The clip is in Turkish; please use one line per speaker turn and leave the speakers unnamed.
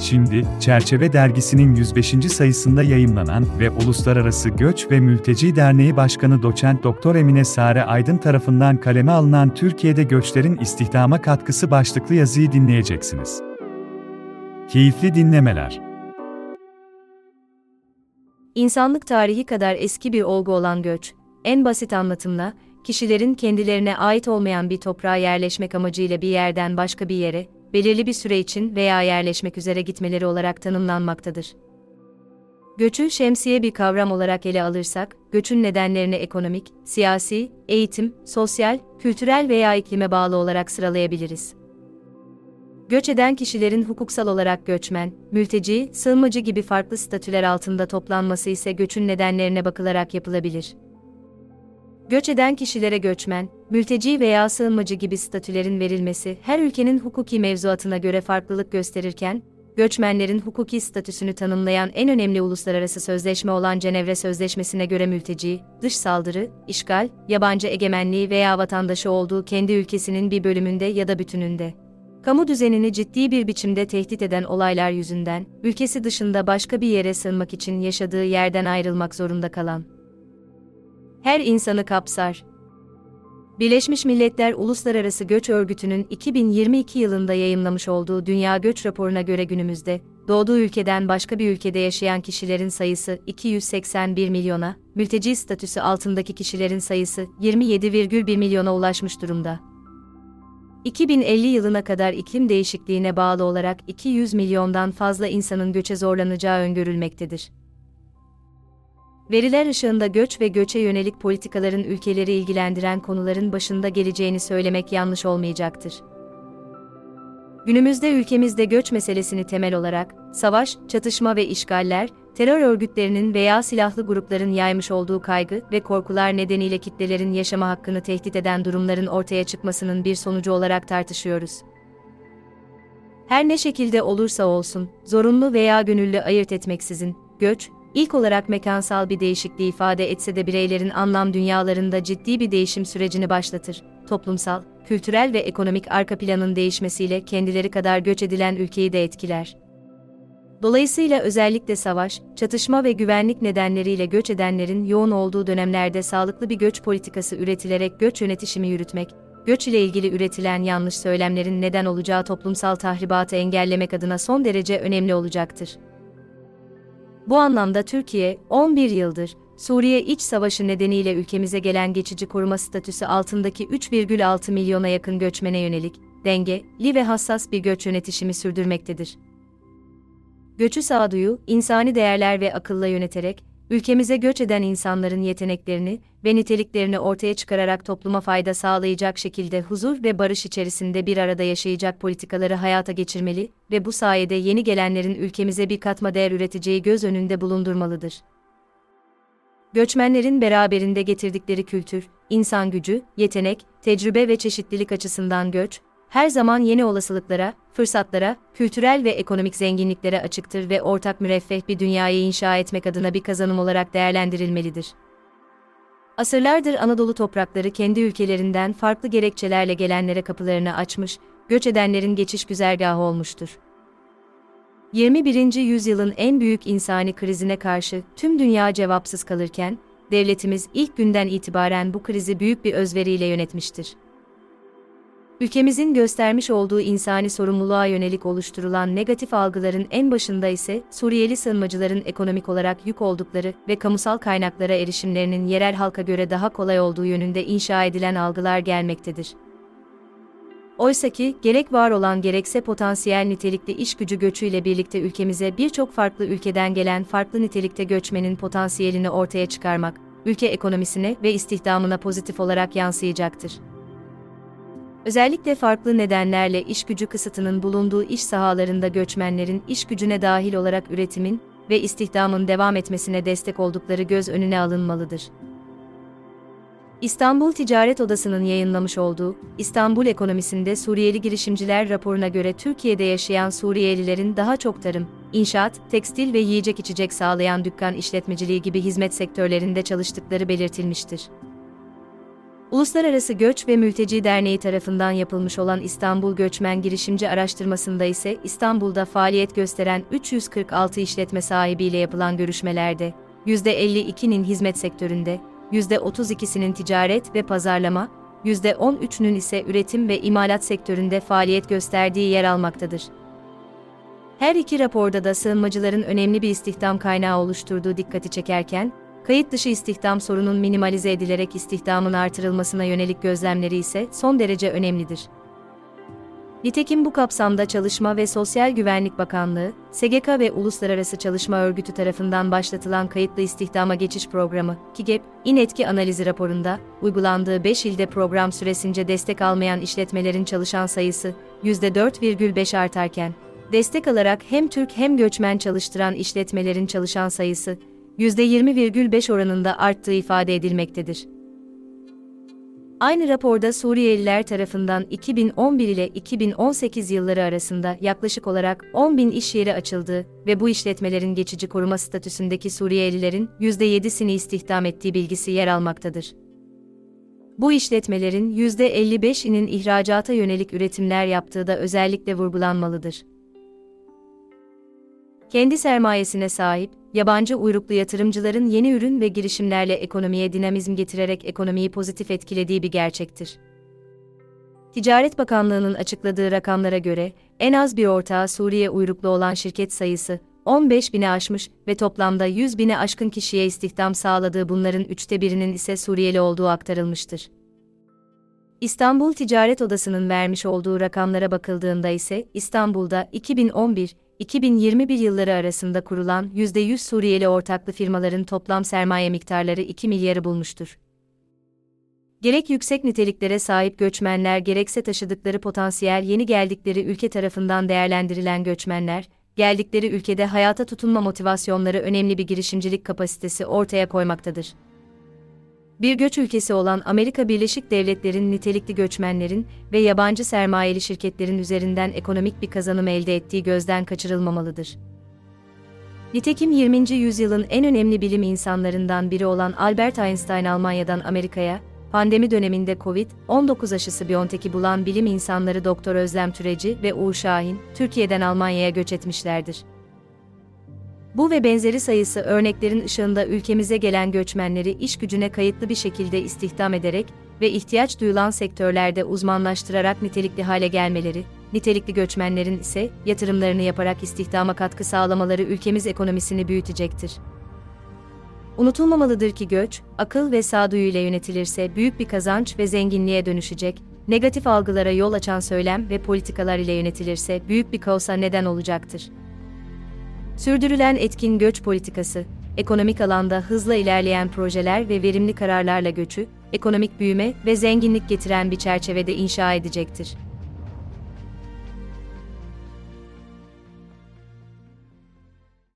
Şimdi, Çerçeve Dergisi'nin 105. sayısında yayımlanan ve Uluslararası Göç ve Mülteci Derneği Başkanı Doçent Doktor Emine Sare Aydın tarafından kaleme alınan Türkiye'de göçlerin istihdama katkısı başlıklı yazıyı dinleyeceksiniz. Keyifli dinlemeler.
İnsanlık tarihi kadar eski bir olgu olan göç, en basit anlatımla, kişilerin kendilerine ait olmayan bir toprağa yerleşmek amacıyla bir yerden başka bir yere, belirli bir süre için veya yerleşmek üzere gitmeleri olarak tanımlanmaktadır. Göçü şemsiye bir kavram olarak ele alırsak, göçün nedenlerini ekonomik, siyasi, eğitim, sosyal, kültürel veya iklime bağlı olarak sıralayabiliriz. Göç eden kişilerin hukuksal olarak göçmen, mülteci, sığınmacı gibi farklı statüler altında toplanması ise göçün nedenlerine bakılarak yapılabilir. Göç eden kişilere göçmen, mülteci veya sığınmacı gibi statülerin verilmesi her ülkenin hukuki mevzuatına göre farklılık gösterirken, göçmenlerin hukuki statüsünü tanımlayan en önemli uluslararası sözleşme olan Cenevre Sözleşmesi'ne göre mülteci, dış saldırı, işgal, yabancı egemenliği veya vatandaşı olduğu kendi ülkesinin bir bölümünde ya da bütününde. Kamu düzenini ciddi bir biçimde tehdit eden olaylar yüzünden, ülkesi dışında başka bir yere sığınmak için yaşadığı yerden ayrılmak zorunda kalan her insanı kapsar. Birleşmiş Milletler Uluslararası Göç Örgütü'nün 2022 yılında yayımlamış olduğu Dünya Göç Raporu'na göre günümüzde, doğduğu ülkeden başka bir ülkede yaşayan kişilerin sayısı 281 milyona, mülteci statüsü altındaki kişilerin sayısı 27,1 milyona ulaşmış durumda. 2050 yılına kadar iklim değişikliğine bağlı olarak 200 milyondan fazla insanın göçe zorlanacağı öngörülmektedir. Veriler ışığında göç ve göçe yönelik politikaların ülkeleri ilgilendiren konuların başında geleceğini söylemek yanlış olmayacaktır. Günümüzde ülkemizde göç meselesini temel olarak savaş, çatışma ve işgaller, terör örgütlerinin veya silahlı grupların yaymış olduğu kaygı ve korkular nedeniyle kitlelerin yaşama hakkını tehdit eden durumların ortaya çıkmasının bir sonucu olarak tartışıyoruz. Her ne şekilde olursa olsun, zorunlu veya gönüllü ayırt etmeksizin, göç, ilk olarak mekansal bir değişikliği ifade etse de bireylerin anlam dünyalarında ciddi bir değişim sürecini başlatır. Toplumsal, kültürel ve ekonomik arka planın değişmesiyle kendileri kadar göç edilen ülkeyi de etkiler. Dolayısıyla özellikle savaş, çatışma ve güvenlik nedenleriyle göç edenlerin yoğun olduğu dönemlerde sağlıklı bir göç politikası üretilerek göç yönetişimi yürütmek, göç ile ilgili üretilen yanlış söylemlerin neden olacağı toplumsal tahribatı engellemek adına son derece önemli olacaktır. Bu anlamda Türkiye, 11 yıldır, Suriye iç savaşı nedeniyle ülkemize gelen geçici koruma statüsü altındaki 3,6 milyona yakın göçmene yönelik, dengeli ve hassas bir göç yönetişimi sürdürmektedir. Göçü sağduyu, insani değerler ve akılla yöneterek, ülkemize göç eden insanların yeteneklerini ve niteliklerini ortaya çıkararak topluma fayda sağlayacak şekilde huzur ve barış içerisinde bir arada yaşayacak politikaları hayata geçirmeli ve bu sayede yeni gelenlerin ülkemize bir katma değer üreteceği göz önünde bulundurmalıdır. Göçmenlerin beraberinde getirdikleri kültür, insan gücü, yetenek, tecrübe ve çeşitlilik açısından göç, her zaman yeni olasılıklara, fırsatlara, kültürel ve ekonomik zenginliklere açıktır ve ortak müreffeh bir dünyayı inşa etmek adına bir kazanım olarak değerlendirilmelidir. Asırlardır Anadolu toprakları kendi ülkelerinden farklı gerekçelerle gelenlere kapılarını açmış, göç edenlerin geçiş güzergahı olmuştur. 21. yüzyılın en büyük insani krizine karşı tüm dünya cevapsız kalırken, devletimiz ilk günden itibaren bu krizi büyük bir özveriyle yönetmiştir. Ülkemizin göstermiş olduğu insani sorumluluğa yönelik oluşturulan negatif algıların en başında ise Suriyeli sığınmacıların ekonomik olarak yük oldukları ve kamusal kaynaklara erişimlerinin yerel halka göre daha kolay olduğu yönünde inşa edilen algılar gelmektedir. Oysa ki gerek var olan gerekse potansiyel nitelikli iş gücü göçüyle birlikte ülkemize birçok farklı ülkeden gelen farklı nitelikte göçmenin potansiyelini ortaya çıkarmak, ülke ekonomisine ve istihdamına pozitif olarak yansıyacaktır. Özellikle farklı nedenlerle iş gücü kısıtının bulunduğu iş sahalarında göçmenlerin iş gücüne dahil olarak üretimin ve istihdamın devam etmesine destek oldukları göz önüne alınmalıdır. İstanbul Ticaret Odası'nın yayınlamış olduğu İstanbul Ekonomisinde Suriyeli Girişimciler raporuna göre Türkiye'de yaşayan Suriyelilerin daha çok tarım, inşaat, tekstil ve yiyecek içecek sağlayan dükkan işletmeciliği gibi hizmet sektörlerinde çalıştıkları belirtilmiştir. Uluslararası Göç ve Mülteci Derneği tarafından yapılmış olan İstanbul Göçmen Girişimci Araştırmasında ise İstanbul'da faaliyet gösteren 346 işletme sahibiyle yapılan görüşmelerde, %52'nin hizmet sektöründe, %32'sinin ticaret ve pazarlama, %13'ünün ise üretim ve imalat sektöründe faaliyet gösterdiği yer almaktadır. Her iki raporda da sığınmacıların önemli bir istihdam kaynağı oluşturduğu dikkati çekerken, kayıt dışı istihdam sorunun minimalize edilerek istihdamın artırılmasına yönelik gözlemleri ise son derece önemlidir. Nitekim bu kapsamda Çalışma ve Sosyal Güvenlik Bakanlığı, SGK ve Uluslararası Çalışma Örgütü tarafından başlatılan Kayıtlı İstihdama Geçiş Programı, KİGEP, in etki analizi raporunda, uygulandığı 5 ilde program süresince destek almayan işletmelerin çalışan sayısı %4,5 artarken, destek alarak hem Türk hem göçmen çalıştıran işletmelerin çalışan sayısı %20,5 oranında arttığı ifade edilmektedir. Aynı raporda Suriyeliler tarafından 2011 ile 2018 yılları arasında yaklaşık olarak 10 bin iş yeri açıldığı ve bu işletmelerin geçici koruma statüsündeki Suriyelilerin %7'sini istihdam ettiği bilgisi yer almaktadır. Bu işletmelerin %55'inin ihracata yönelik üretimler yaptığı da özellikle vurgulanmalıdır. Kendi sermayesine sahip, yabancı uyruklu yatırımcıların yeni ürün ve girişimlerle ekonomiye dinamizm getirerek ekonomiyi pozitif etkilediği bir gerçektir. Ticaret Bakanlığı'nın açıkladığı rakamlara göre, en az bir ortağı Suriye uyruklu olan şirket sayısı, 15 bine aşmış ve toplamda 100 bine aşkın kişiye istihdam sağladığı bunların üçte birinin ise Suriyeli olduğu aktarılmıştır. İstanbul Ticaret Odası'nın vermiş olduğu rakamlara bakıldığında ise İstanbul'da 2011 2021 yılları arasında kurulan %100 Suriyeli ortaklı firmaların toplam sermaye miktarları 2 milyarı bulmuştur. Gerek yüksek niteliklere sahip göçmenler gerekse taşıdıkları potansiyel yeni geldikleri ülke tarafından değerlendirilen göçmenler, geldikleri ülkede hayata tutunma motivasyonları önemli bir girişimcilik kapasitesi ortaya koymaktadır bir göç ülkesi olan Amerika Birleşik Devletleri'nin nitelikli göçmenlerin ve yabancı sermayeli şirketlerin üzerinden ekonomik bir kazanım elde ettiği gözden kaçırılmamalıdır. Nitekim 20. yüzyılın en önemli bilim insanlarından biri olan Albert Einstein Almanya'dan Amerika'ya, pandemi döneminde COVID-19 aşısı Biontech'i bulan bilim insanları Doktor Özlem Türeci ve Uğur Şahin, Türkiye'den Almanya'ya göç etmişlerdir. Bu ve benzeri sayısı örneklerin ışığında ülkemize gelen göçmenleri iş gücüne kayıtlı bir şekilde istihdam ederek ve ihtiyaç duyulan sektörlerde uzmanlaştırarak nitelikli hale gelmeleri, nitelikli göçmenlerin ise yatırımlarını yaparak istihdama katkı sağlamaları ülkemiz ekonomisini büyütecektir. Unutulmamalıdır ki göç, akıl ve sağduyu ile yönetilirse büyük bir kazanç ve zenginliğe dönüşecek, negatif algılara yol açan söylem ve politikalar ile yönetilirse büyük bir kaosa neden olacaktır. Sürdürülen etkin göç politikası, ekonomik alanda hızla ilerleyen projeler ve verimli kararlarla göçü, ekonomik büyüme ve zenginlik getiren bir çerçevede inşa edecektir.